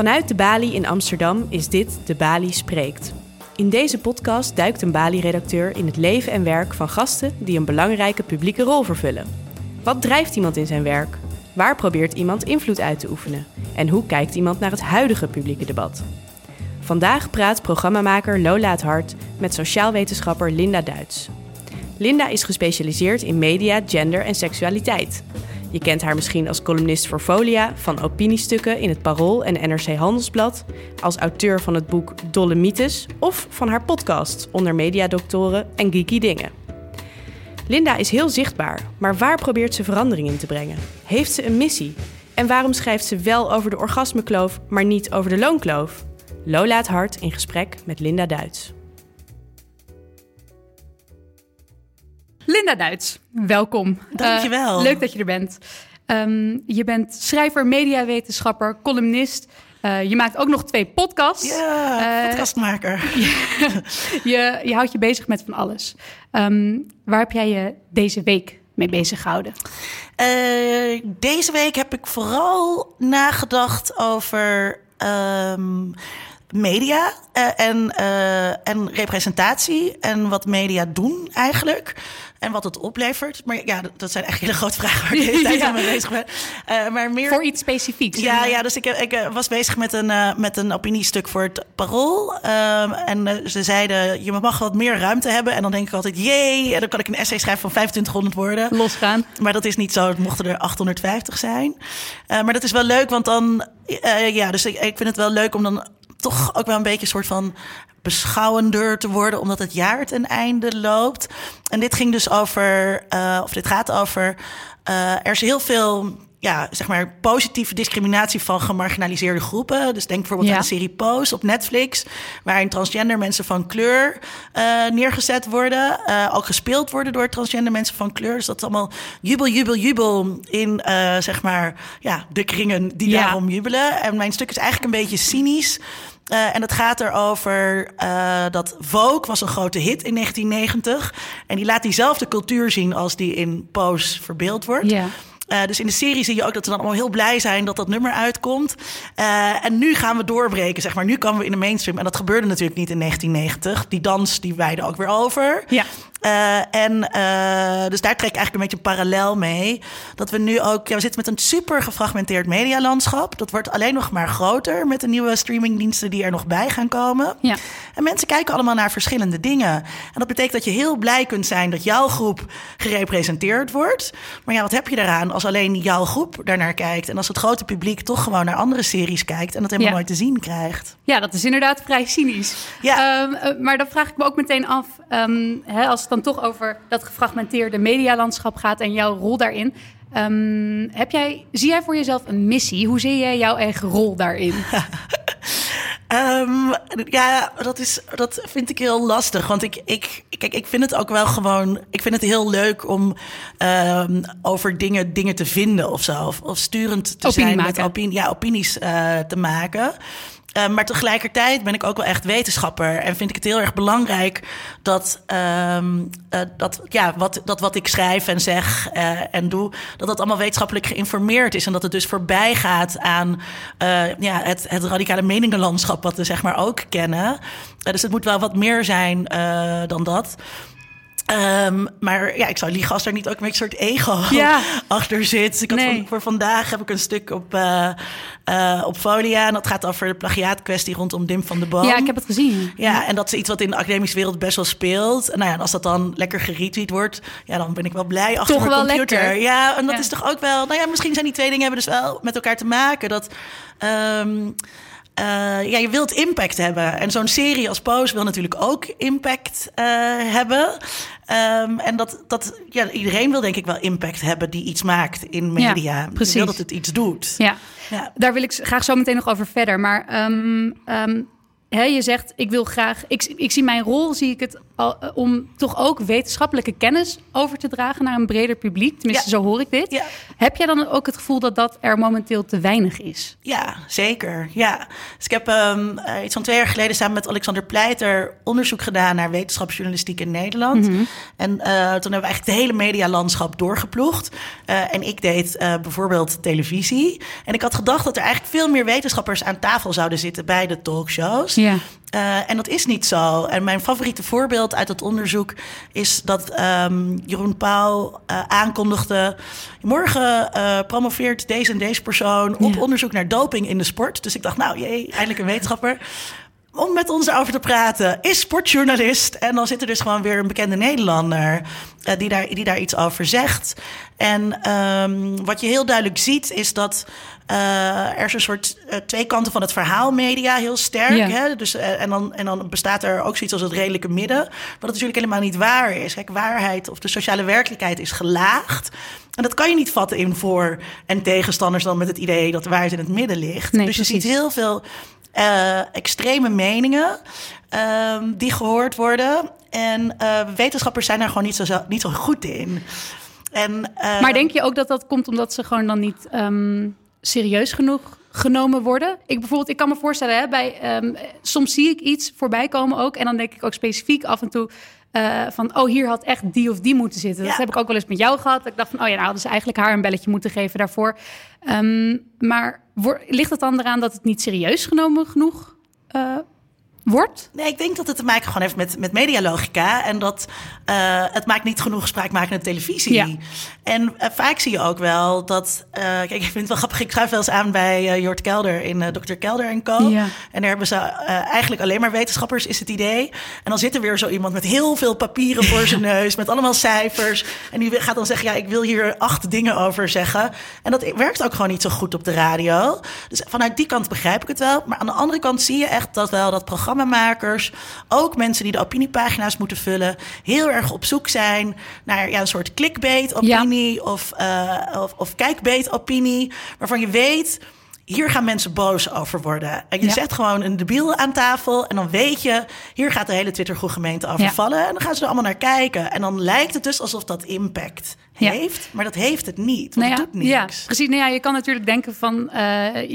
Vanuit de Bali in Amsterdam is dit De Bali Spreekt. In deze podcast duikt een Bali-redacteur in het leven en werk van gasten die een belangrijke publieke rol vervullen. Wat drijft iemand in zijn werk? Waar probeert iemand invloed uit te oefenen? En hoe kijkt iemand naar het huidige publieke debat? Vandaag praat programmamaker Lola het Hart met sociaal wetenschapper Linda Duits. Linda is gespecialiseerd in media, gender en seksualiteit. Je kent haar misschien als columnist voor Folia, van opiniestukken in het Parool en NRC Handelsblad, als auteur van het boek Dolle Mythes of van haar podcast onder mediadoktoren en geeky dingen. Linda is heel zichtbaar, maar waar probeert ze verandering in te brengen? Heeft ze een missie? En waarom schrijft ze wel over de orgasmekloof, maar niet over de loonkloof? Lola het Hart in gesprek met Linda Duits. Linda Duits, welkom. Dankjewel. Uh, leuk dat je er bent. Um, je bent schrijver, mediawetenschapper, columnist. Uh, je maakt ook nog twee podcasts. Ja, uh, podcastmaker. je, je houdt je bezig met van alles. Um, waar heb jij je deze week mee bezig gehouden? Uh, deze week heb ik vooral nagedacht over um, media en, en representatie en wat media doen eigenlijk. En wat het oplevert. Maar ja, dat zijn echt hele grote vragen waar ik de hele tijd ja. mee bezig ben. Uh, maar meer... Voor iets specifieks. Ja, ja dus ik, ik was bezig met een, uh, met een opiniestuk voor het Parool. Um, en ze zeiden, je mag wat meer ruimte hebben. En dan denk ik altijd, jee. En dan kan ik een essay schrijven van 2500 woorden. Losgaan. Maar dat is niet zo. Het mochten er 850 zijn. maar dat is wel leuk, want dan... ja, dus ik, ik vind het wel leuk om dan toch ook wel een beetje een soort van beschouwender te worden, omdat het jaar ten einde loopt. En dit ging dus over, uh, of dit gaat over, uh, er is heel veel ja, zeg maar, positieve discriminatie van gemarginaliseerde groepen. Dus denk bijvoorbeeld ja. aan de serie Pose op Netflix, waarin transgender mensen van kleur uh, neergezet worden. Uh, ook gespeeld worden door transgender mensen van kleur. Dus dat is allemaal jubel, jubel, jubel in, uh, zeg maar, ja, de kringen die ja. daarom jubelen. En mijn stuk is eigenlijk een beetje cynisch. Uh, en het gaat erover uh, dat Vogue was een grote hit in 1990. En die laat diezelfde cultuur zien als die in Pose verbeeld wordt. Ja. Uh, dus in de serie zie je ook dat ze dan allemaal heel blij zijn dat dat nummer uitkomt. Uh, en nu gaan we doorbreken, zeg maar. Nu komen we in de mainstream. En dat gebeurde natuurlijk niet in 1990. Die dans, die weide ook weer over. Ja. Uh, en uh, dus daar trek ik eigenlijk een beetje een parallel mee. Dat we nu ook, ja, we zitten met een super gefragmenteerd medialandschap. Dat wordt alleen nog maar groter met de nieuwe streamingdiensten die er nog bij gaan komen. Ja. En mensen kijken allemaal naar verschillende dingen. En dat betekent dat je heel blij kunt zijn dat jouw groep gerepresenteerd wordt. Maar ja, wat heb je daaraan als alleen jouw groep daarnaar kijkt? En als het grote publiek toch gewoon naar andere series kijkt en dat helemaal ja. nooit te zien krijgt. Ja, dat is inderdaad vrij cynisch. Ja. Um, uh, maar dan vraag ik me ook meteen af, um, hè, als dan toch over dat gefragmenteerde medialandschap gaat en jouw rol daarin. Um, heb jij, zie jij voor jezelf een missie? Hoe zie jij jouw eigen rol daarin? um, ja, dat, is, dat vind ik heel lastig. Want ik, ik, kijk, ik vind het ook wel gewoon. Ik vind het heel leuk om um, over dingen, dingen te vinden of zo. Of, of sturend te Opinie zijn maken. met opinie, ja, opinies uh, te maken. Uh, maar tegelijkertijd ben ik ook wel echt wetenschapper. En vind ik het heel erg belangrijk dat, um, uh, dat, ja, wat, dat wat ik schrijf en zeg uh, en doe, dat dat allemaal wetenschappelijk geïnformeerd is. En dat het dus voorbij gaat aan ja, het, het radicale meningenlandschap, wat we zeg maar ook kennen. dus het moet wel wat meer zijn dan dat. Um, maar ja, ik zou liegen als er niet ook een soort ego ja. achter zit. Ik had nee. van, voor vandaag heb ik een stuk op, uh, uh, op Folia. En dat gaat over de plagiaatkwestie rondom Dim van de Boom. Ja, ik heb het gezien. Ja, en dat is iets wat in de academische wereld best wel speelt. En nou ja, als dat dan lekker geretweet wordt, ja, dan ben ik wel blij achter Toch mijn wel computer. Lekker. Ja, en dat ja. is toch ook wel... Nou ja, misschien zijn die twee dingen hebben dus wel met elkaar te maken. Dat... Um, Uh, ja, je wilt impact hebben. En zo'n serie als Pose wil natuurlijk ook impact uh, hebben. Um, en dat, dat, ja, iedereen wil denk ik wel impact hebben die iets maakt in media. Ja, precies. Je wil dat het iets doet. Ja. ja. daar wil ik graag zo meteen nog over verder. Maar um, um, hè, je zegt, ik wil graag, ik, ik zie mijn rol, zie ik het al, eh, om toch ook wetenschappelijke kennis over te dragen naar een breder publiek. Tenminste, Ja. zo hoor ik dit. Ja. Heb jij dan ook het gevoel dat dat er momenteel te weinig is? Ja, zeker. Ja. Dus ik heb eh, iets van twee jaar geleden samen met Alexander Pleiter onderzoek gedaan naar wetenschapsjournalistiek in Nederland. En eh, toen hebben we eigenlijk het hele medialandschap doorgeploegd. En ik deed bijvoorbeeld televisie. En ik had gedacht dat er eigenlijk veel meer wetenschappers aan tafel zouden zitten bij de talkshows. Ja. Eh, en dat is niet zo. En mijn favoriete voorbeeld uit dat onderzoek is dat ehm, Jeroen Pauw eh, aankondigde: morgen eh, promoveert deze en deze persoon op Ja. onderzoek naar doping in de sport. Dus ik dacht, nou jee, eindelijk een wetenschapper. Om met ons over te praten, is sportjournalist. En dan zit er dus gewoon weer een bekende Nederlander die, daar, die daar iets over zegt. En ehm, wat je heel duidelijk ziet, is dat er is een soort eh, twee kanten van het verhaal media heel sterk. Ja. Hè? Dus, eh, en, dan, en dan bestaat er ook zoiets als het redelijke midden. Wat natuurlijk helemaal niet waar is. Kijk, waarheid of de sociale werkelijkheid is gelaagd. En dat kan je niet vatten in voor- en tegenstanders dan met het idee dat de waarheid in het midden ligt. Nee, dus je precies. ziet heel veel eh, extreme meningen ehm, die gehoord worden. En eh, wetenschappers zijn daar gewoon niet zo, niet zo goed in. En, eh, Maar denk je ook dat dat komt omdat ze gewoon dan niet ehm, serieus genoeg genomen worden? Ik bijvoorbeeld, ik kan me voorstellen, hè, bij, ehm, soms zie ik iets voorbij komen ook. En dan denk ik ook specifiek af en toe eh, van, oh, hier had echt die of die moeten zitten. Dat heb ik ook wel eens met jou gehad. Ik dacht van, oh ja, nou hadden ze eigenlijk haar een belletje moeten geven daarvoor. Ehm, maar wor- ligt het dan eraan dat het niet serieus genomen genoeg eh, wordt? Nee, ik denk dat het te maken gewoon heeft met, met medialogica. En dat eh, het maakt niet genoeg spraakmakende televisie. Ja. En eh, vaak zie je ook wel dat... eh, kijk, ik vind het wel grappig. Ik schuif wel eens aan bij Jort Kelder in Dr. Kelder en Co. Ja. En daar hebben ze eigenlijk alleen maar wetenschappers, is het idee. En dan zit er weer zo iemand met heel veel papieren voor zijn neus... met allemaal cijfers. En die gaat dan zeggen, ja, ik wil hier acht dingen over zeggen. En dat werkt ook gewoon niet zo goed op de radio. Dus vanuit die kant begrijp ik het wel. Maar aan de andere kant zie je echt dat wel dat programmamakers... ook mensen die de opiniepagina's moeten vullen... heel erg op zoek zijn naar ja, een soort clickbait-opinie... Of, eh of, of kijkbait-opinie, waarvan je weet... Hier gaan mensen boos over worden. En je Ja. zet gewoon een debiel aan tafel en dan weet je, hier gaat de hele Twittergroep-gemeente over Ja. vallen. En dan gaan ze er allemaal naar kijken. En dan lijkt het dus alsof dat impact Ja. heeft, maar dat heeft het niet. Want Nou ja, het doet niks. ja, precies. Nou ja, je kan natuurlijk denken van. eh,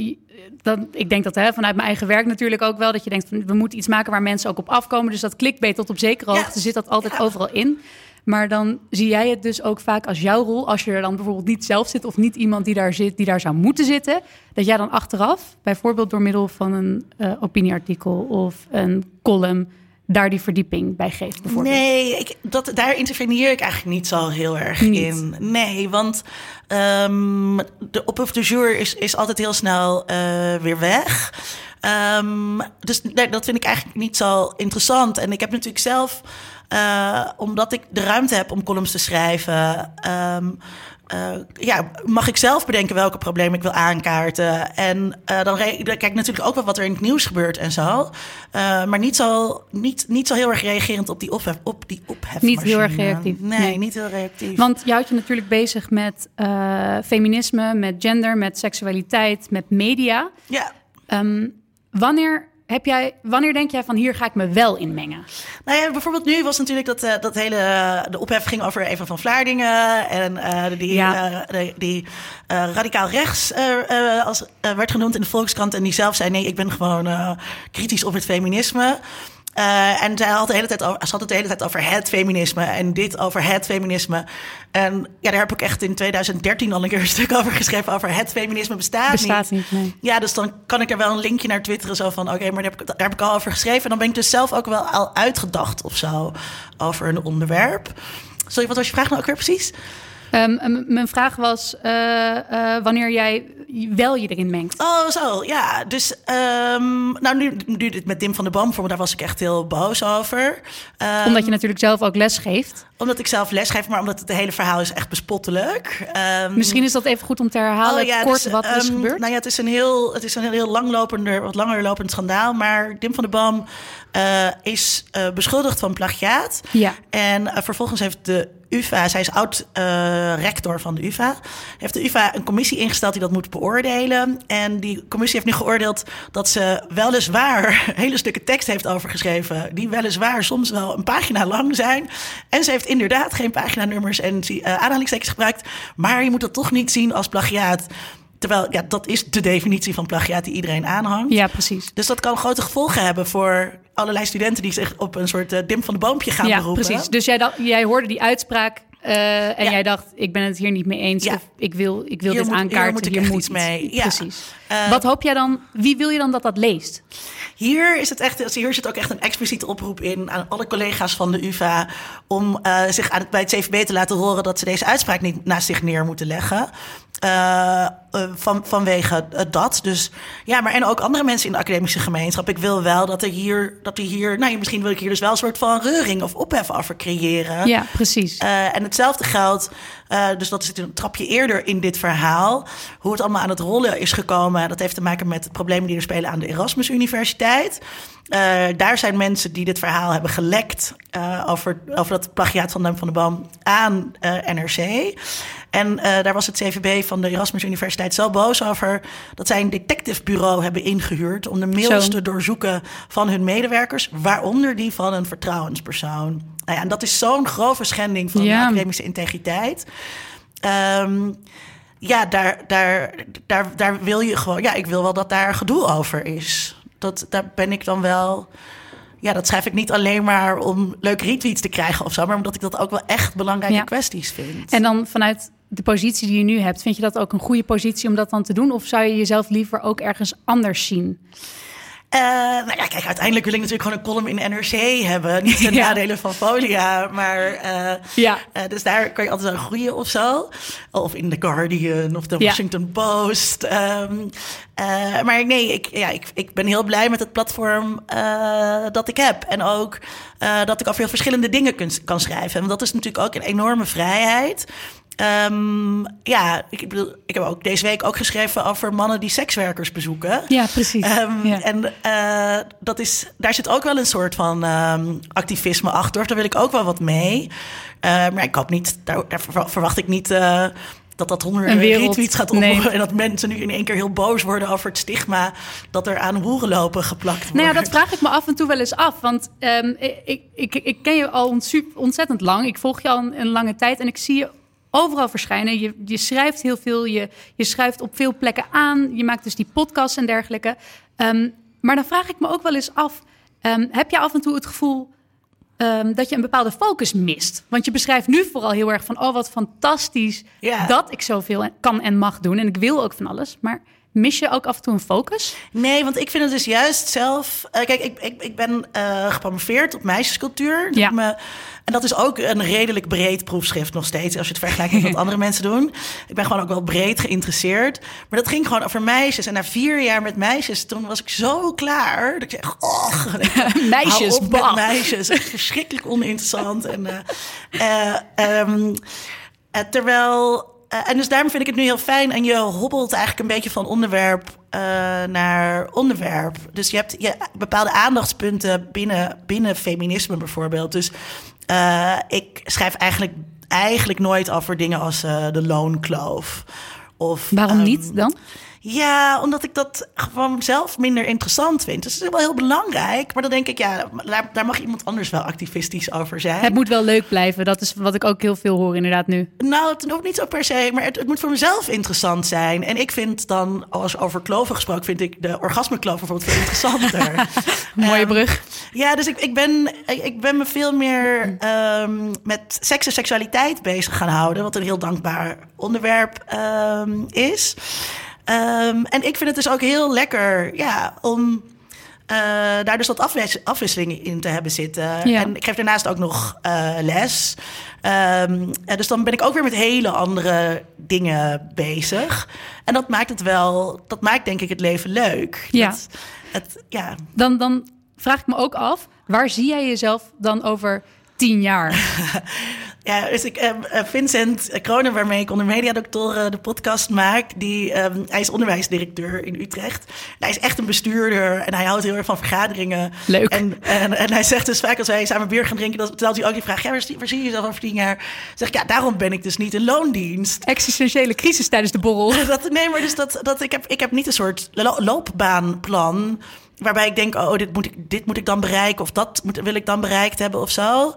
dan, ik denk dat hè, vanuit mijn eigen werk natuurlijk ook wel. Dat je denkt van we moeten iets maken waar mensen ook op afkomen. Dus dat clickbait tot op zekere Ja. hoogte zit dat altijd Ja. overal in. Maar dan zie jij het dus ook vaak als jouw rol. Als je er dan bijvoorbeeld niet zelf zit of niet iemand die daar zit, die daar zou moeten zitten. Dat jij dan achteraf, bijvoorbeeld door middel van een eh, opinieartikel of een column, daar die verdieping bij geeft. Bijvoorbeeld. Nee, ik, dat, daar interveneer ik eigenlijk niet zo heel erg Niet. in. Nee, want ehm, de op of de jour is, is altijd heel snel eh, weer weg. Ehm, dus nee, dat vind ik eigenlijk niet zo interessant. En ik heb natuurlijk zelf, eh, omdat ik de ruimte heb om columns te schrijven. ehm, eh, ja, mag ik zelf bedenken welke problemen ik wil aankaarten. En eh, dan, kijk ik natuurlijk ook wel wat er in het nieuws gebeurt en zo. Eh, maar niet zo, niet, niet zo heel erg reagerend op die, ophef, op die ophefmachine. Niet heel erg reactief, Nee, nee. niet heel reactief. Want je houdt je natuurlijk bezig met feminisme, met gender, met seksualiteit, met media. ja. Ehm, wanneer, heb jij, wanneer denk jij van hier ga ik me wel in mengen? Nou ja, bijvoorbeeld nu was natuurlijk dat, eh, dat hele... De ophef ging over Eva van Vlaardingen. En eh, die, Ja. eh, die, die eh, radicaal rechts eh, eh, als, eh, werd genoemd in de Volkskrant. En die zelf zei, nee, ik ben gewoon eh, kritisch op het feminisme. Eh, en zij had, de hele tijd over, ze had het de hele tijd over het feminisme en dit over het feminisme. En ja, daar heb ik echt in 2013 al een keer een stuk over geschreven. Over het feminisme bestaat, Bestaat niet. niet, nee. Ja, dus dan kan ik er wel een linkje naar twitteren. Zo van, oké, maar daar heb, ik, daar heb ik al over geschreven. En dan ben ik dus zelf ook wel al uitgedacht of zo over een onderwerp. Sorry, wat was je vraag nou ook weer precies? Ehm, mijn vraag was eh, eh, wanneer jij wel je erin mengt. Oh, zo, ja. Dus, ehm, nou, nu, nu dit met Dim van der Boom, voor daar was ik echt heel boos over. Ehm, Omdat je natuurlijk zelf ook les geeft. Omdat ik zelf lesgeef, maar omdat het hele verhaal is echt bespottelijk. Um, Misschien is dat even goed om te herhalen, oh, ja, kort dus, wat er is gebeurd. Nou ja, het is een heel, het is een heel langlopender, wat langer lopend schandaal. Maar Dim van der Bam uh, is uh, beschuldigd van plagiaat. Ja. En uh, vervolgens heeft de UvA, zij is oud-rector van de UvA, heeft de UvA een commissie ingesteld die dat moet beoordelen. En die commissie heeft nu geoordeeld dat ze weliswaar hele stukken tekst heeft overgeschreven, die weliswaar soms wel een pagina lang zijn. En ze heeft inderdaad geen paginanummers en aanhalingstekens gebruikt, maar je moet dat toch niet zien als plagiaat. Terwijl, ja, dat is de definitie van plagiaat die iedereen aanhangt. Ja, precies. Dus dat kan grote gevolgen hebben voor allerlei studenten die zich op een soort uh, dim van de boompje gaan ja, beroepen. precies. Dus jij, jij hoorde die uitspraak uh, en ja. jij dacht, ik ben het hier niet mee eens. Ja. Of ik wil, ik wil hier dit moet, aankaarten. Hier moet, hier moet iets mee. Ja. Precies. Uh, Wat hoop jij dan? Wie wil je dan dat dat leest? Hier, is het echt, hier zit ook echt een expliciete oproep in aan alle collega's van de UvA om uh, zich aan bij het CVB te laten horen dat ze deze uitspraak niet naast zich neer moeten leggen. Uh, van, vanwege dat. Dus ja, maar en ook andere mensen in de academische gemeenschap. Ik wil wel dat er hier, dat er hier, nou misschien wil ik hier dus wel een soort van reuring of ophef over creëren. Ja, precies. Uh, en hetzelfde geldt, uh, dus dat is een trapje eerder in dit verhaal. Hoe het allemaal aan het rollen is gekomen, dat heeft te maken met problemen die er spelen aan de Erasmus Universiteit. Uh, daar zijn mensen die dit verhaal hebben gelekt uh, over, over dat plagiaat van Duim van de Boom aan uh, NRC. En daar was het CVB van de Erasmus Universiteit zo boos over dat zij een detectivebureau hebben ingehuurd om de mails zo. te doorzoeken van hun medewerkers, waaronder die van een vertrouwenspersoon. Nou ja, en dat is zo'n grove schending van ja. de academische integriteit. Um, ja, daar, daar, daar, daar wil je gewoon. Ja, ik wil wel dat daar gedoe over is dat, daar ben ik dan wel. Ja, dat schrijf ik niet alleen maar om leuke retweets te krijgen of zo, maar omdat ik dat ook wel echt belangrijke ja. kwesties vind. En dan vanuit de positie die je nu hebt, vind je dat ook een goede positie om dat dan te doen? Of zou je jezelf liever ook ergens anders zien? Uh, nou ja, kijk, uiteindelijk wil ik natuurlijk gewoon een column in NRC hebben. Niet de ja. nadelen van Folia, maar... Uh, ja. Uh, dus daar kan je altijd aan groeien of zo. Of in The Guardian of de Washington ja. Post. Um, maar nee, ik, ja, ik, ik ben heel blij met het platform dat ik heb. En ook dat ik over heel verschillende dingen kun, kan schrijven. En dat is natuurlijk ook een enorme vrijheid. Um, ja, ik bedoel, ik heb ook deze week ook geschreven over mannen die sekswerkers bezoeken. Ja, precies. Um, ja. En uh, dat is, daar zit ook wel een soort van um, activisme achter. Daar wil ik ook wel wat mee. Uh, maar ik hoop niet, daar, daar verwacht ik niet. Uh, dat dat honderden retweets gaat. Nee. En dat mensen nu in één keer heel boos worden over het stigma dat er aan hoerenlopen geplakt wordt. Nou ja, dat vraag ik me af en toe wel eens af. Want um, ik, ik, ik ken je al ontzettend lang. Ik volg je al een, een lange tijd en ik zie je overal verschijnen. Je, je schrijft heel veel, je, je schrijft op veel plekken aan. Je maakt dus die podcasts en dergelijke. Um, maar dan vraag ik me ook wel eens af: um, heb je af en toe het gevoel um, dat je een bepaalde focus mist? Want je beschrijft nu vooral heel erg van: oh, wat fantastisch dat ik zoveel kan en mag doen. En ik wil ook van alles. Maar Mis je ook af en toe een focus? Nee, want ik vind het dus juist zelf. Uh, kijk, ik, ik, ik ben uh, gepromoveerd op meisjescultuur. Ja. Me, en dat is ook een redelijk breed proefschrift nog steeds. Als je het vergelijkt met wat andere mensen doen. Ik ben gewoon ook wel breed geïnteresseerd. Maar dat ging gewoon over meisjes. En na vier jaar met meisjes, toen was ik zo klaar. Dat ik zeg, oh, meisjes, op met meisjes. Echt verschrikkelijk oninteressant. en, uh, um, terwijl. Uh, en dus daarom vind ik het nu heel fijn. En je hobbelt eigenlijk een beetje van onderwerp uh, naar onderwerp. Dus je hebt je bepaalde aandachtspunten binnen, binnen feminisme bijvoorbeeld. Dus uh, ik schrijf eigenlijk, eigenlijk nooit over dingen als de loonkloof. Of, Waarom um, niet dan? Ja, omdat ik dat gewoon zelf minder interessant vind. Dus het is wel heel belangrijk. Maar dan denk ik, ja, daar, daar, mag iemand anders wel activistisch over zijn. Het moet wel leuk blijven. Dat is wat ik ook heel veel hoor inderdaad nu. Nou, het hoeft niet zo per se. Maar het, het moet voor mezelf interessant zijn. En ik vind dan, als over kloven gesproken... vind ik de orgasmekloof bijvoorbeeld veel interessanter. Mooie um, brug. Ja, dus ik, ik, ben, ik ben me veel meer um, met seks en seksualiteit bezig gaan houden. Wat een heel dankbaar onderwerp um, is. Um, en ik vind het dus ook heel lekker ja, om uh, daar dus wat afwis afwisseling in te hebben zitten. Ja. En ik geef daarnaast ook nog uh, les. Um, dus dan ben ik ook weer met hele andere dingen bezig. En dat maakt het wel, dat maakt denk ik het leven leuk. Ja. Dat, het, ja. Dan, dan vraag ik me ook af, waar zie jij jezelf dan over tien jaar? Ja, dus ik, uh, Vincent Kronen, waarmee ik onder mediadoktoren de podcast maak, die, um, hij is onderwijsdirecteur in Utrecht. En hij is echt een bestuurder en hij houdt heel erg van vergaderingen. Leuk. En, en, en hij zegt dus vaak als wij samen bier gaan drinken, dan stelt hij ook die vraag, ja, waar, waar zie je jezelf over tien jaar? Zeg ik, ja, daarom ben ik dus niet in loondienst. Existentiële crisis tijdens de borrel. Dat, nee, maar dus dat, dat ik, heb, ik heb niet een soort loopbaanplan waarbij ik denk, oh, dit moet ik, dit moet ik dan bereiken of dat moet, wil ik dan bereikt hebben of zo.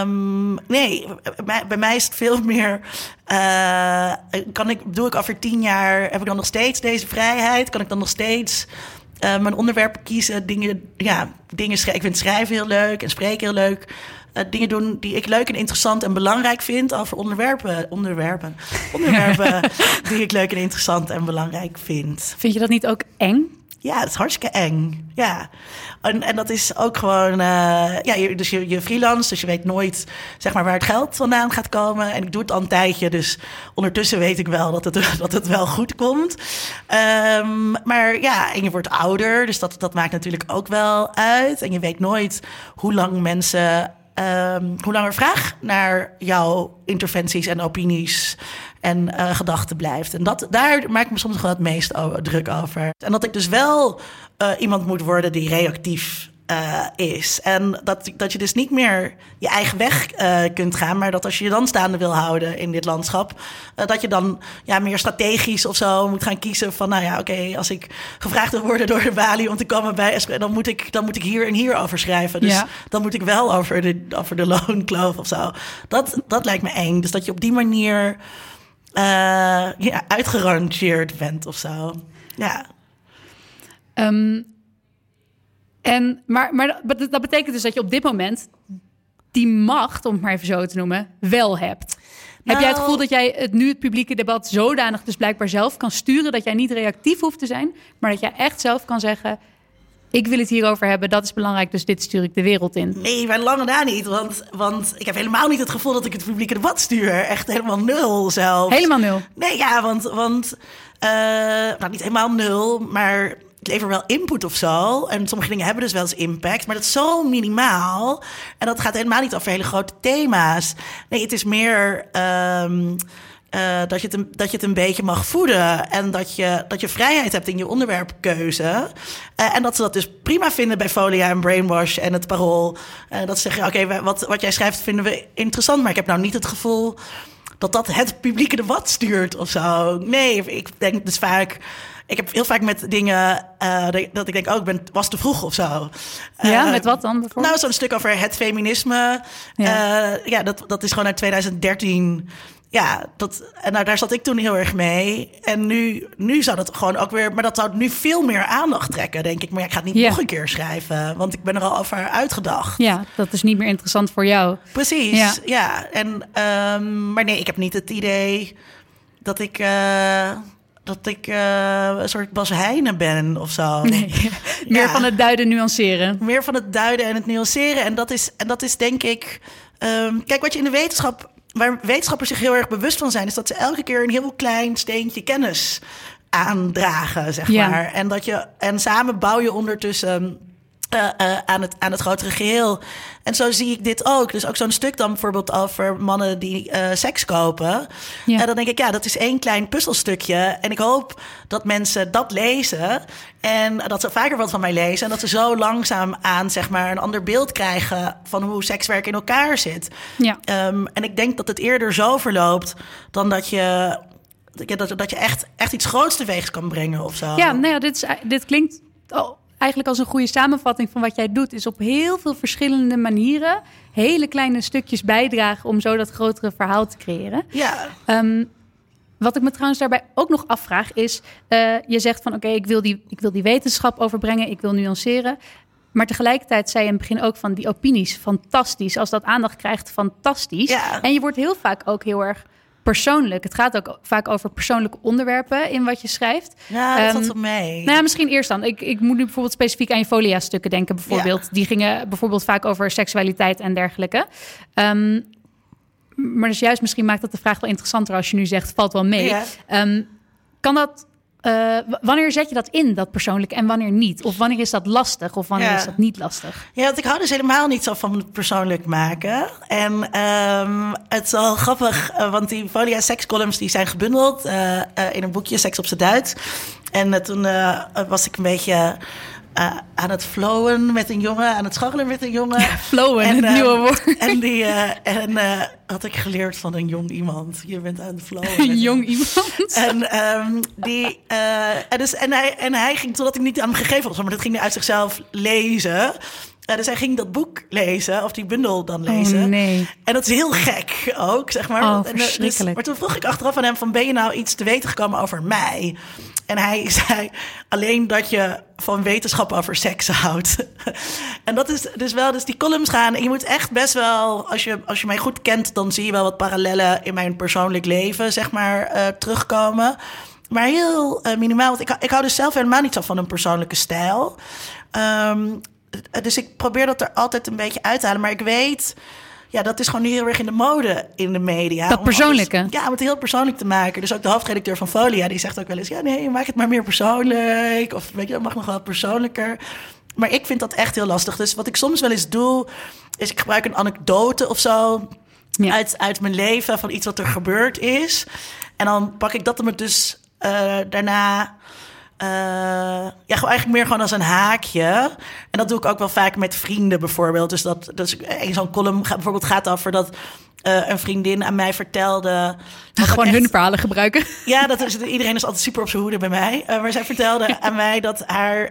Um, nee, bij, bij, mij is het veel meer. Uh, kan ik, doe ik over tien jaar, heb ik dan nog steeds deze vrijheid? Kan ik dan nog steeds uh, mijn onderwerpen kiezen? Dingen, ja, dingen schrijven. Ik vind schrijven heel leuk en spreken heel leuk. Uh, dingen doen die ik leuk en interessant en belangrijk vind over onderwerpen. Onderwerpen. Onderwerpen die ik leuk en interessant en belangrijk vind. Vind je dat niet ook eng? Ja, het is hartstikke eng. Ja. En, en dat is ook gewoon. Uh, ja, dus je, je freelance, dus je weet nooit zeg maar, waar het geld vandaan gaat komen. En ik doe het al een tijdje, dus ondertussen weet ik wel dat het, dat het wel goed komt. Um, maar ja, en je wordt ouder, dus dat, dat maakt natuurlijk ook wel uit. En je weet nooit hoe lang mensen um, hoe langer vraag naar jouw interventies en opinies en uh, gedachten blijft. En dat, daar maak ik me soms gewoon het meest druk over. En dat ik dus wel uh, iemand moet worden die reactief uh, is. En dat, dat je dus niet meer je eigen weg uh, kunt gaan, maar dat als je je dan staande wil houden in dit landschap, uh, dat je dan ja, meer strategisch of zo moet gaan kiezen van, nou ja, oké, okay, als ik gevraagd wil worden door de Bali om te komen bij dan moet ik, dan moet ik hier en hier over schrijven. Dus ja. dan moet ik wel over de, over de loonkloof of zo. Dat, dat lijkt me eng. Dus dat je op die manier ja, uitgerangeerd bent of zo. Ja. Um, en, maar, maar dat betekent dus dat je op dit moment die macht, om het maar even zo te noemen, wel hebt. Heb jij het gevoel dat jij het nu het publieke debat zodanig dus blijkbaar zelf kan sturen dat jij niet reactief hoeft te zijn, maar dat jij echt zelf kan zeggen: ik wil het hierover hebben, dat is belangrijk, dus dit stuur ik de wereld in. Nee, wij lange daar niet, want, want ik heb helemaal niet het gevoel dat ik het publieke debat stuur. Echt helemaal nul zelf. Helemaal nul? Nee, ja, want, want uh, nou niet helemaal nul, maar het levert wel input of zo. En sommige dingen hebben dus wel eens impact, maar dat is zo minimaal. En dat gaat helemaal niet over hele grote thema's. Nee, het is meer. Um, uh, dat, je het een, dat je het een beetje mag voeden. En dat je, dat je vrijheid hebt in je onderwerpkeuze. Uh, en dat ze dat dus prima vinden bij Folia en Brainwash en het parool. Uh, dat ze zeggen: Oké, okay, wat, wat jij schrijft vinden we interessant. Maar ik heb nou niet het gevoel dat dat het publieke debat stuurt of zo. Nee, ik denk dus vaak ik heb heel vaak met dingen uh, dat ik denk, oh, ik ben, was te vroeg of zo. Ja, uh, met wat dan bijvoorbeeld? Nou, zo'n stuk over het feminisme. Ja, uh, ja dat, dat is gewoon uit 2013. Ja, dat, en nou, daar zat ik toen heel erg mee. En nu, nu zou dat gewoon ook weer... Maar dat zou nu veel meer aandacht trekken, denk ik. Maar ja, ik ga het niet nog een keer schrijven. Want ik ben er al over uitgedacht. Ja, dat is niet meer interessant voor jou. Precies, ja. ja. En, um, maar nee, ik heb niet het idee dat ik... Uh, dat ik uh, een soort Bas Heijnen ben of zo. Nee, meer van het duiden nuanceren. Meer van het duiden en het nuanceren. En dat is, en dat is denk ik... Um, kijk, wat je in de wetenschap... Waar wetenschappers zich heel erg bewust van zijn... is dat ze elke keer een heel klein steentje kennis aandragen, zeg ja. maar. En, dat je, en samen bouw je ondertussen uh, uh, aan, het, aan het grotere geheel. En zo zie ik dit ook. Dus ook zo'n stuk dan bijvoorbeeld over mannen die uh, seks kopen. Ja. En dan denk ik, ja, dat is één klein puzzelstukje. En ik hoop dat mensen dat lezen. En dat ze vaker wat van mij lezen. En dat ze zo langzaam aan, zeg maar, een ander beeld krijgen van hoe sekswerk in elkaar zit. Ja. Um, en ik denk dat het eerder zo verloopt dan dat je. Dat, dat je echt, echt iets groots teweeg kan brengen of zo. Ja, nou ja, dit, is, dit klinkt oh, eigenlijk als een goede samenvatting van wat jij doet, is op heel veel verschillende manieren hele kleine stukjes bijdragen om zo dat grotere verhaal te creëren. Ja. Um, wat ik me trouwens daarbij ook nog afvraag is, uh, je zegt van oké, okay, ik wil die ik wil die wetenschap overbrengen, ik wil nuanceren. Maar tegelijkertijd zei je in het begin ook van die opinies, fantastisch. Als dat aandacht krijgt, fantastisch. Ja. En je wordt heel vaak ook heel erg persoonlijk. Het gaat ook vaak over persoonlijke onderwerpen in wat je schrijft. Ja, dat um, valt mee. Nou ja, misschien eerst dan. Ik, ik moet nu bijvoorbeeld specifiek aan je folia-stukken denken. Bijvoorbeeld, ja. die gingen bijvoorbeeld vaak over seksualiteit en dergelijke. Um, maar dus juist misschien maakt dat de vraag wel interessanter als je nu zegt, valt wel mee. Ja. Um, kan dat eh, wanneer zet je dat in, dat persoonlijk, en wanneer niet? Of wanneer is dat lastig, of wanneer Ja. is dat niet lastig? Ja, want ik hou dus helemaal niet zo van het persoonlijk maken. En ehm, het is wel grappig, eh, want die Folia sekscolumns die zijn gebundeld eh, in een boekje Seks op z'n Duits. En toen was ik een beetje eh, aan het flowen met een jongen, aan het scharrelen met een jongen. Flowen, het eh, nieuwe woord. En die eh, en, had ik geleerd van een jong iemand. Je bent aan het flowen. Een jong iemand. En, ehm, die, en, dus, en, hij, en hij ging, totdat ik niet aan hem gegeven was, maar dat ging hij uit zichzelf lezen. Eh, dus hij ging dat boek lezen, of die bundel dan lezen. Oh, nee. En dat is heel gek ook, zeg maar. Oh, En, eh, dus- maar toen vroeg ik achteraf aan hem van, ben je nou iets te weten gekomen over mij? En hij zei alleen dat je van wetenschap over seks houdt. en dat is dus wel, dus die columns gaan. En je moet echt best wel, als je, als je mij goed kent, dan zie je wel wat parallellen in mijn persoonlijk leven, zeg maar, eh, terugkomen. Maar heel eh, minimaal, want ik, ik hou dus zelf helemaal niet zo van een persoonlijke stijl. Ehm, dus ik probeer dat er altijd een beetje uit te halen. Maar ik weet, ja, dat is gewoon nu heel erg in de mode in de media. Dat alles- persoonlijke? ja, om het heel persoonlijk te maken. Dus ook de hoofdredacteur van Folia, die zegt ook wel eens... ja, nee, maak het maar meer persoonlijk. Of weet je, dat mag nog wel persoonlijker. Maar ik vind dat echt heel lastig. Dus wat ik soms wel eens doe, is ik gebruik een anekdote of zo... Ja. Uit, uit mijn leven, van iets wat er gebeurd is. En dan pak ik dat er dus eh, daarna... eh, ja, gewoon eigenlijk meer gewoon als een haakje. En dat doe ik ook wel vaak met vrienden bijvoorbeeld. Dus dat, dus een zo'n column gaat, bijvoorbeeld gaat over dat eh, een vriendin aan mij vertelde. dat Gewoon echt- hun verhalen gebruiken. ja, dat is, iedereen is altijd super op zijn hoede bij mij. Eh, maar zij vertelde aan mij dat haar...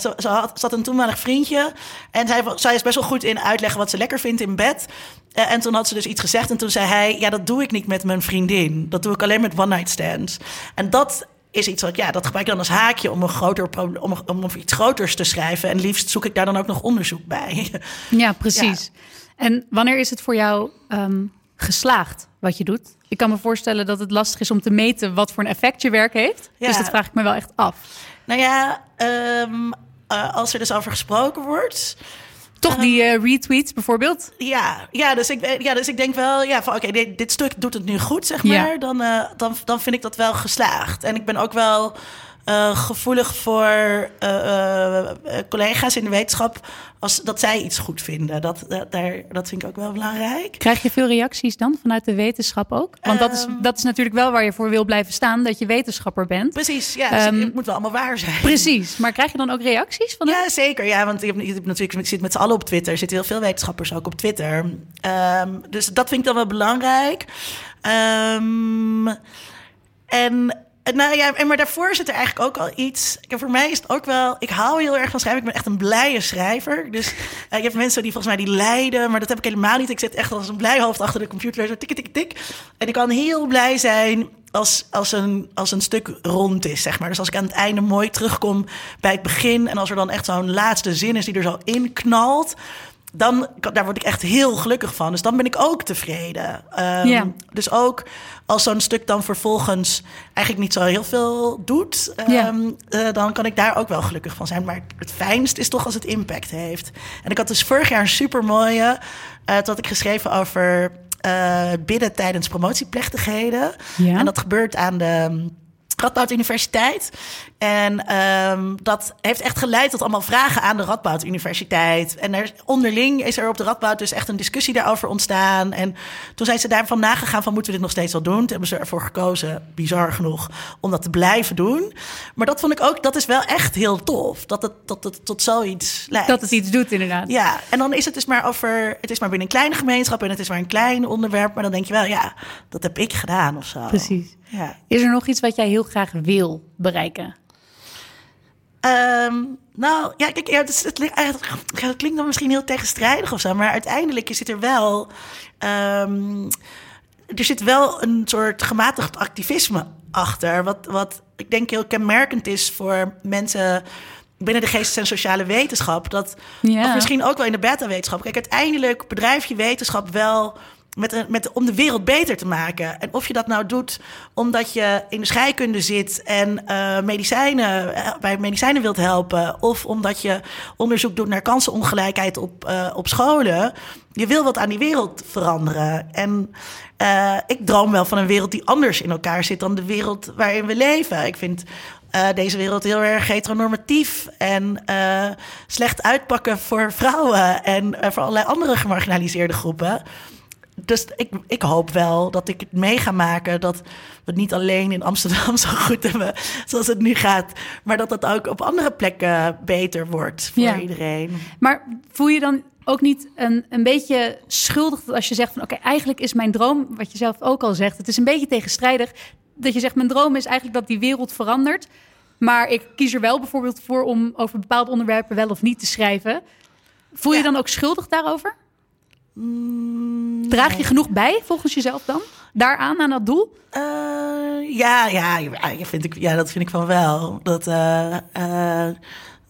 ze, ze, had, ze had een toenmalig vriendje. En zij, zij is best wel goed in uitleggen wat ze lekker vindt in bed. En toen had ze dus iets gezegd. En toen zei hij... Ja, dat doe ik niet met mijn vriendin. Dat doe ik alleen met one-night stands. En dat is iets wat... Ja, dat gebruik ik dan als haakje om, een groter, om, om iets groters te schrijven. En liefst zoek ik daar dan ook nog onderzoek bij. Ja, precies. En wanneer is het voor jou ehm, geslaagd wat je doet? Ik kan me voorstellen dat het lastig is om te meten wat voor een effect je werk heeft. Ja. Dus dat vraag ik me wel echt af. nou ja, ehm, eh, als er dus over gesproken wordt... Toch die eh, retweets bijvoorbeeld? Ja, ja, dus ik, ja, dus ik denk wel, ja, van oké, dit, dit stuk doet het nu goed, zeg Ja. maar. Dan, eh, dan, dan vind ik dat wel geslaagd. En ik ben ook wel eh, gevoelig voor eh, eh, collega's in de wetenschap als dat zij iets goed vinden. Dat, dat, daar, dat vind ik ook wel belangrijk. Krijg je veel reacties dan vanuit de wetenschap ook? Want dat, is, Ehm. dat is natuurlijk wel waar je voor wil blijven staan, dat je wetenschapper bent. Precies, ja, dus Ehm, het moet wel allemaal waar zijn. Precies. Maar krijg je dan ook reacties van? Ja, zeker. Ja, want je hebt, je hebt natuurlijk, je zit met z'n allen op Twitter. Er zitten heel veel wetenschappers ook op Twitter. Ehm, dus dat vind ik dan wel belangrijk. En nou ja, maar daarvoor zit er eigenlijk ook al iets. Ik, voor mij is het ook wel. Ik hou heel erg van schrijven. Ik ben echt een blije schrijver. Dus eh, je hebt mensen die volgens mij die lijden, maar dat heb ik helemaal niet. Ik zit echt als een blij hoofd achter de computer, zo tik, tik, tik. En ik kan heel blij zijn als, als, een, als een stuk rond is, zeg maar. Dus als ik aan het einde mooi terugkom bij het begin en als er dan echt zo'n laatste zin is die er zo in knalt. Dan, daar word ik echt heel gelukkig van. Dus dan ben ik ook tevreden. Ehm. Dus ook als zo'n stuk dan vervolgens eigenlijk niet zo heel veel doet, ehm, eh, dan kan ik daar ook wel gelukkig van zijn. Maar het fijnst is toch als het impact heeft. En ik had dus vorig jaar een super mooie, uh, dat had ik geschreven over eh, bidden tijdens promotieplechtigheden. En dat gebeurt aan de Radboud Universiteit. En ehm, dat heeft echt geleid tot allemaal vragen aan de Radboud Universiteit. En er, onderling is er op de Radboud dus echt een discussie daarover ontstaan. En toen zijn ze daarvan nagegaan van moeten we dit nog steeds wel doen? Toen hebben ze ervoor gekozen, bizar genoeg, om dat te blijven doen. Maar dat vond ik ook, dat is wel echt heel tof. Dat het, dat het tot zoiets leidt. Dat het iets doet inderdaad. Ja, en dan is het dus maar over. Het is maar binnen een kleine gemeenschap en het is maar een klein onderwerp. Maar dan denk je wel, ja, dat heb ik gedaan of zo. Precies. Ja. Is er nog iets wat jij heel graag wil bereiken? Ehm, nou, ja, kijk, ja, het, het, het klinkt dan misschien heel tegenstrijdig of zo, maar uiteindelijk zit er wel. ehm, er zit wel een soort gematigd activisme achter. Wat, wat ik denk heel kenmerkend is voor mensen binnen de geestes- en sociale wetenschap. Dat, Ja. Of misschien ook wel in de beta-wetenschap. Kijk, uiteindelijk bedrijf je wetenschap wel met, met, om de wereld beter te maken. En of je dat nou doet omdat je in de scheikunde zit en eh, medicijnen, eh, bij medicijnen wilt helpen. Of omdat je onderzoek doet naar kansenongelijkheid op, eh, op scholen. Je wil wat aan die wereld veranderen. En ik droom wel van een wereld die anders in elkaar zit dan de wereld waarin we leven. Ik vind deze wereld heel erg heteronormatief en slecht uitpakken voor vrouwen en voor allerlei andere gemarginaliseerde groepen. Dus ik, ik hoop wel dat ik het mee ga maken dat we het niet alleen in Amsterdam zo goed hebben zoals het nu gaat, maar dat het ook op andere plekken beter wordt voor Ja. iedereen. Maar voel je dan ook niet een, een beetje schuldig dat als je zegt van oké, eigenlijk is mijn droom, wat je zelf ook al zegt, het is een beetje tegenstrijdig, dat je zegt mijn droom is eigenlijk dat die wereld verandert, maar ik kies er wel bijvoorbeeld voor om over bepaalde onderwerpen wel of niet te schrijven. Voel je Ja. dan ook schuldig daarover? Draag je genoeg bij volgens jezelf dan? Daaraan, aan dat doel? Eh, ja, ja, ja, vind ik, ja, dat vind ik van wel. Dat, eh, eh,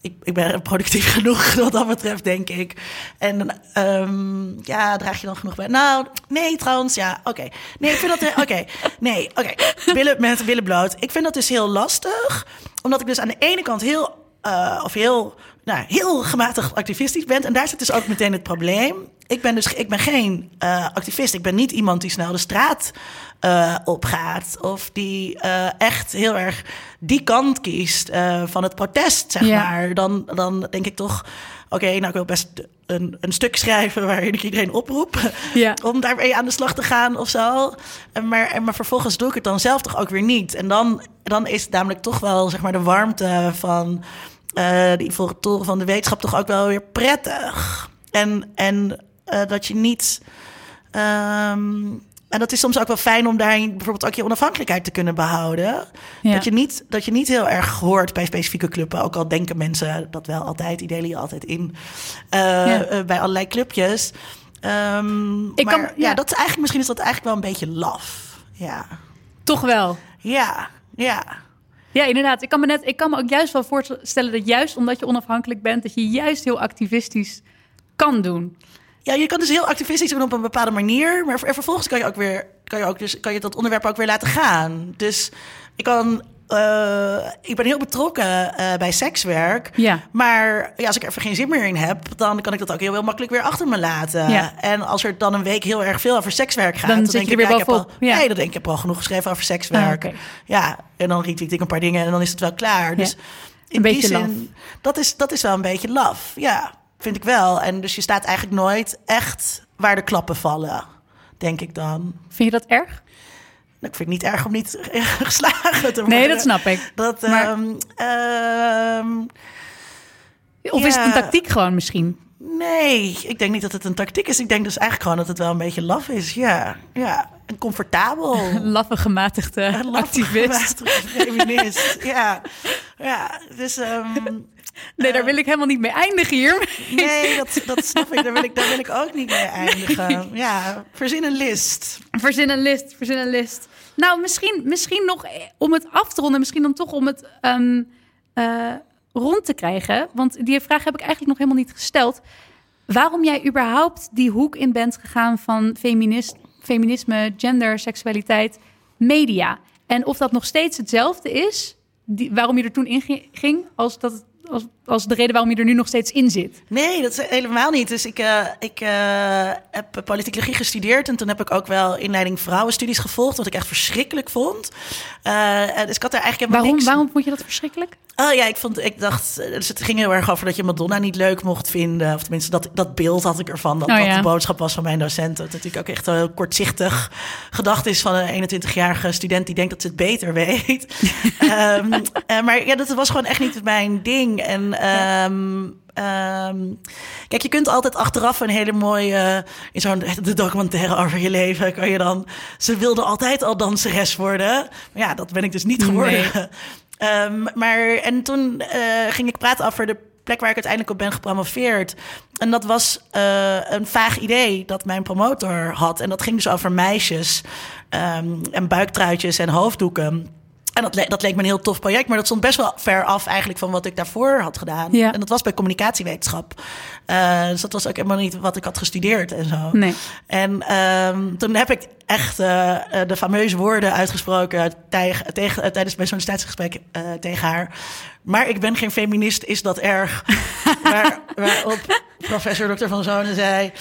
ik, ik ben productief genoeg wat dat betreft, denk ik. En ehm, ja, draag je dan genoeg bij? Nou, nee, trouwens, ja, oké. Nee, ik vind dat... Oké, nee, oké. Billen met billen bloot. Ik vind dat dus heel lastig. Omdat ik dus aan de ene kant heel... of heel, nou, heel gematigd activistisch ben. En daar zit dus ook meteen het probleem. Ik ben dus ik ben geen eh, activist. Ik ben niet iemand die snel de straat eh, opgaat. Of die eh, echt heel erg die kant kiest van het protest, zeg Ja. maar. Dan, dan denk ik toch, oké, nou ik wil best een, een stuk schrijven waarin ik iedereen oproep. Ja. Om daarmee aan de slag te gaan of zo. En Maar, en maar vervolgens doe ik het dan zelf toch ook weer niet. En dan, dan is namelijk toch wel zeg maar de warmte van die volgende toren van de wetenschap toch ook wel weer prettig. En, en eh, dat je niet. ehm, en dat is soms ook wel fijn om daarin bijvoorbeeld ook je onafhankelijkheid te kunnen behouden. Ja. Dat, je niet, dat je niet heel erg hoort bij specifieke clubben. Ook al denken mensen dat wel altijd, die delen je altijd in. eh, Ja. eh, bij allerlei clubjes. Ehm, Ik maar kan- ja. ja. dat is eigenlijk, misschien is dat eigenlijk wel een beetje laf. Ja, Toch wel. ja, ja. Ja, inderdaad. Ik kan, me net, ik kan me ook juist wel voorstellen dat juist omdat je onafhankelijk bent, dat je juist heel activistisch kan doen. Ja, je kan dus heel activistisch doen op een bepaalde manier. Maar ver- vervolgens kan je ook weer kan je ook dus kan je dat onderwerp ook weer laten gaan. Dus ik kan. eh, ik ben heel betrokken eh, bij sekswerk. Ja. Maar ja, als ik er even geen zin meer in heb, dan kan ik dat ook heel, heel makkelijk weer achter me laten. Ja. En als er dan een week heel erg veel over sekswerk gaat, Dan denk je ik, weer ja, ik al. Ja. nee, dan denk ik, ik heb al genoeg geschreven over sekswerk. Ah. Ja, en dan retweet ik een paar dingen en dan is het wel klaar. Dus in beetje die zin, laf. dat is, dat is wel een beetje laf. Ja, vind ik wel. En dus je staat eigenlijk nooit echt waar de klappen vallen, denk ik dan. Vind je dat erg? Nou, Ik vind het niet erg om niet geslagen te worden. Nee, dat snap ik. Dat, Maar- ehm, ehm, Of is het een tactiek gewoon misschien? nee, ik denk niet dat het een tactiek is. Ik denk dus eigenlijk gewoon dat het wel een beetje laf is. Ja, ja. En comfortabel. Laffe, gematigde Een activist. gematigde feminist. ja, ja. Dus ehm, Nee, daar wil ik helemaal niet mee eindigen hier. nee, dat, dat snap ik. Daar wil ik, daar wil ik ook niet mee eindigen. Ja, verzin een list. Verzin een list, verzin een list. Nou, misschien, misschien nog eh, om het af te ronden, misschien dan toch om het ehm, eh, rond te krijgen. Want die vraag heb ik eigenlijk nog helemaal niet gesteld. Waarom jij überhaupt die hoek in bent gegaan van feminist, feminisme, gender, seksualiteit, media. En of dat nog steeds hetzelfde is, die, waarom je er toen in gi- ging, als, dat, het- als, als de reden waarom je er nu nog steeds in zit. Nee, dat is helemaal niet. Dus ik, eh, ik eh, heb politicologie gestudeerd en toen heb ik ook wel inleiding vrouwenstudies gevolgd, wat ik echt verschrikkelijk vond. Eh, dus ik had er eigenlijk helemaal Waarom, niks... waarom vond je dat verschrikkelijk? Oh ja, ik, vond, ik dacht, eh, dus het ging heel erg over dat je Madonna niet leuk mocht vinden. Of tenminste, dat, dat beeld had ik ervan. Dat Oh dat ja. de boodschap was van mijn docent. Dat natuurlijk ook echt een kortzichtig gedacht is van een 21-jarige student die denkt dat ze het beter weet. Ehm, eh, maar ja, dat was gewoon echt niet mijn ding. En ehm, ehm, kijk, je kunt altijd achteraf een hele mooie, in zo'n de documentaire over je leven, kan je dan, ze wilde altijd al danseres worden. Maar ja, dat ben ik dus niet geworden. Nee. Ehm, maar en toen eh, ging ik praten over de plek waar ik uiteindelijk op ben gepromoveerd. En dat was eh, een vaag idee dat mijn promotor had. En dat ging dus over meisjes ehm, en buiktruitjes en hoofddoeken. En dat, le- dat leek me een heel tof project, maar dat stond best wel ver af eigenlijk van wat ik daarvoor had gedaan. Ja. En dat was bij communicatiewetenschap. Eh, dus dat was ook helemaal niet wat ik had gestudeerd en zo. Nee. En ehm, toen heb ik echt eh, eh, de fameuze woorden uitgesproken tegen, tegen, tijdens mijn sollicitatiegesprek eh, tegen haar. Maar ik ben geen feminist, is dat erg? Waar, waarop professor Dr. Van Zonen zei...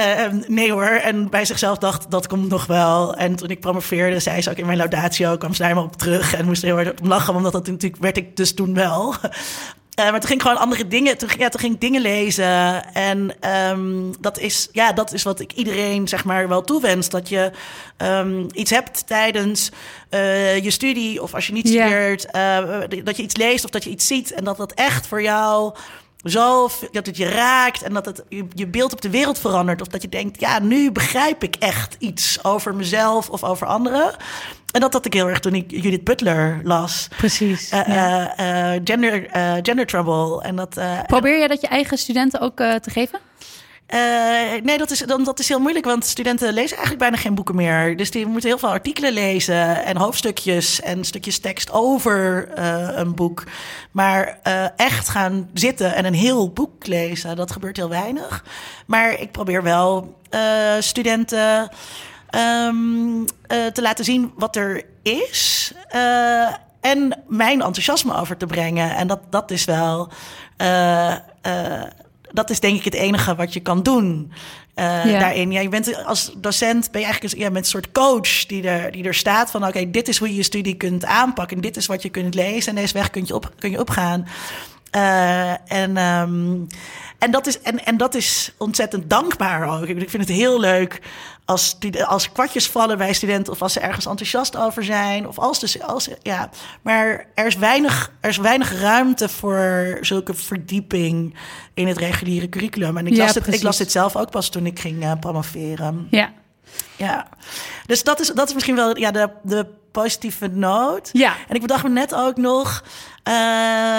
Uh, nee hoor. En bij zichzelf dacht, dat komt nog wel. En toen ik promoveerde, zei ze ook in mijn laudatio, kwam ze daar maar op terug. En moest er heel erg om lachen, omdat dat natuurlijk werd ik dus toen wel. Uh, maar toen ging ik gewoon andere dingen. Toen, ja, toen ging ik dingen lezen. En um, dat, is, ja, dat is wat ik iedereen zeg maar wel toewens. Dat je um, iets hebt tijdens uh, je studie. Of als je niet studeert. Yeah. Uh, dat je iets leest of dat je iets ziet. En dat dat echt voor jou zo dat het je raakt en dat het je beeld op de wereld verandert. Of dat je denkt, ja, nu begrijp ik echt iets over mezelf of over anderen. En dat had ik heel erg toen ik Judith Butler las. Precies. Uh, ja. uh, gender, gender Trouble. En dat, Probeer je dat je eigen studenten ook te geven? Uh, nee, dat is, dan, dat is heel moeilijk, want studenten lezen eigenlijk bijna geen boeken meer. Dus die moeten heel veel artikelen lezen en hoofdstukjes en stukjes tekst over uh, een boek. Maar uh, echt gaan zitten en een heel boek lezen, dat gebeurt heel weinig. Maar ik probeer wel studenten um, te laten zien wat er is. en mijn enthousiasme over te brengen. En dat, dat is wel dat is denk ik het enige wat je kan doen. Uh, ja. daarin. Ja, je bent als docent ben je eigenlijk ja, met een soort coach die er, die er staat van oké, dit is hoe je je studie kunt aanpakken. En dit is wat je kunt lezen. En deze weg kun je, op, kun je opgaan. Uh, en, um, en, dat is, en, en dat is ontzettend dankbaar ook. Ik vind het heel leuk als, als kwartjes vallen bij studenten of als ze ergens enthousiast over zijn. Of als dus, als, ja. Maar er is, weinig, er is weinig ruimte voor zulke verdieping in het reguliere curriculum. En ik, ja, las, het, ik las dit zelf ook pas toen ik ging uh, promoveren. Ja. Ja, dus dat is, dat is misschien wel ja, de, de positieve noot. Ja. En ik bedacht me net ook nog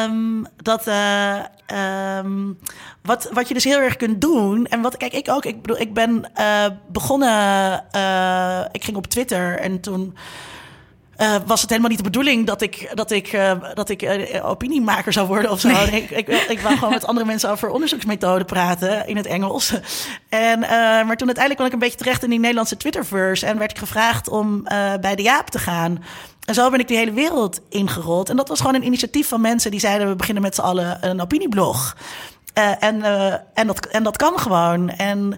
um, dat uh, um, wat, wat je dus heel erg kunt doen. En wat kijk ik ook, ik bedoel, ik ben uh, begonnen, uh, ik ging op Twitter en toen. Uh, was het helemaal niet de bedoeling dat ik, dat ik, uh, dat ik uh, opiniemaker zou worden of zo. Nee. Ik, ik, ik wou gewoon met andere mensen over onderzoeksmethoden praten in het Engels. En, maar toen uiteindelijk kwam ik een beetje terecht in die Nederlandse Twitterverse en werd ik gevraagd om bij de Jaap te gaan. En zo ben ik die hele wereld ingerold. En dat was gewoon een initiatief van mensen die zeiden: we beginnen met z'n allen een opinieblog. Uh, en, uh, en, dat, en dat kan gewoon. En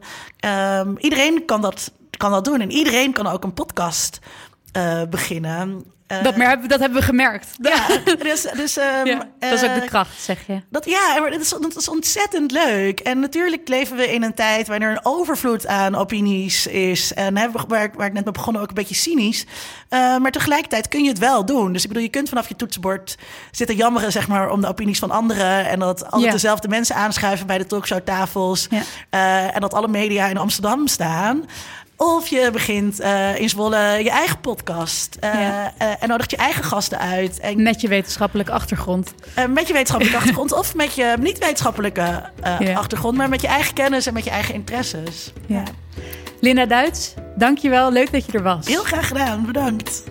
um, iedereen kan dat, kan dat doen. En iedereen kan ook een podcast uh, beginnen. Uh, dat, maar, dat hebben we gemerkt. Ja, dus, dus, um, ja, dat is ook de kracht, zeg je. Dat, ja, maar dat is, dat is ontzettend leuk. En natuurlijk leven we in een tijd waarin er een overvloed aan opinies is. En hè, waar, waar ik net mee begonnen ook een beetje cynisch. Uh, maar tegelijkertijd kun je het wel doen. Dus ik bedoel, je kunt vanaf je toetsenbord zitten jammeren zeg maar, om de opinies van anderen. En dat altijd ja. dezelfde mensen aanschuiven bij de talkshowtafels. Ja. En dat alle media in Amsterdam staan. Of je begint uh, in Zwolle je eigen podcast. Uh, ja. uh, en nodigt je eigen gasten uit. En, met je wetenschappelijke achtergrond. met je wetenschappelijke achtergrond. Of met je niet-wetenschappelijke ja. achtergrond. Maar met je eigen kennis en met je eigen interesses. Ja. Linda Duits, dankjewel. Leuk dat je er was. Heel graag gedaan. Bedankt.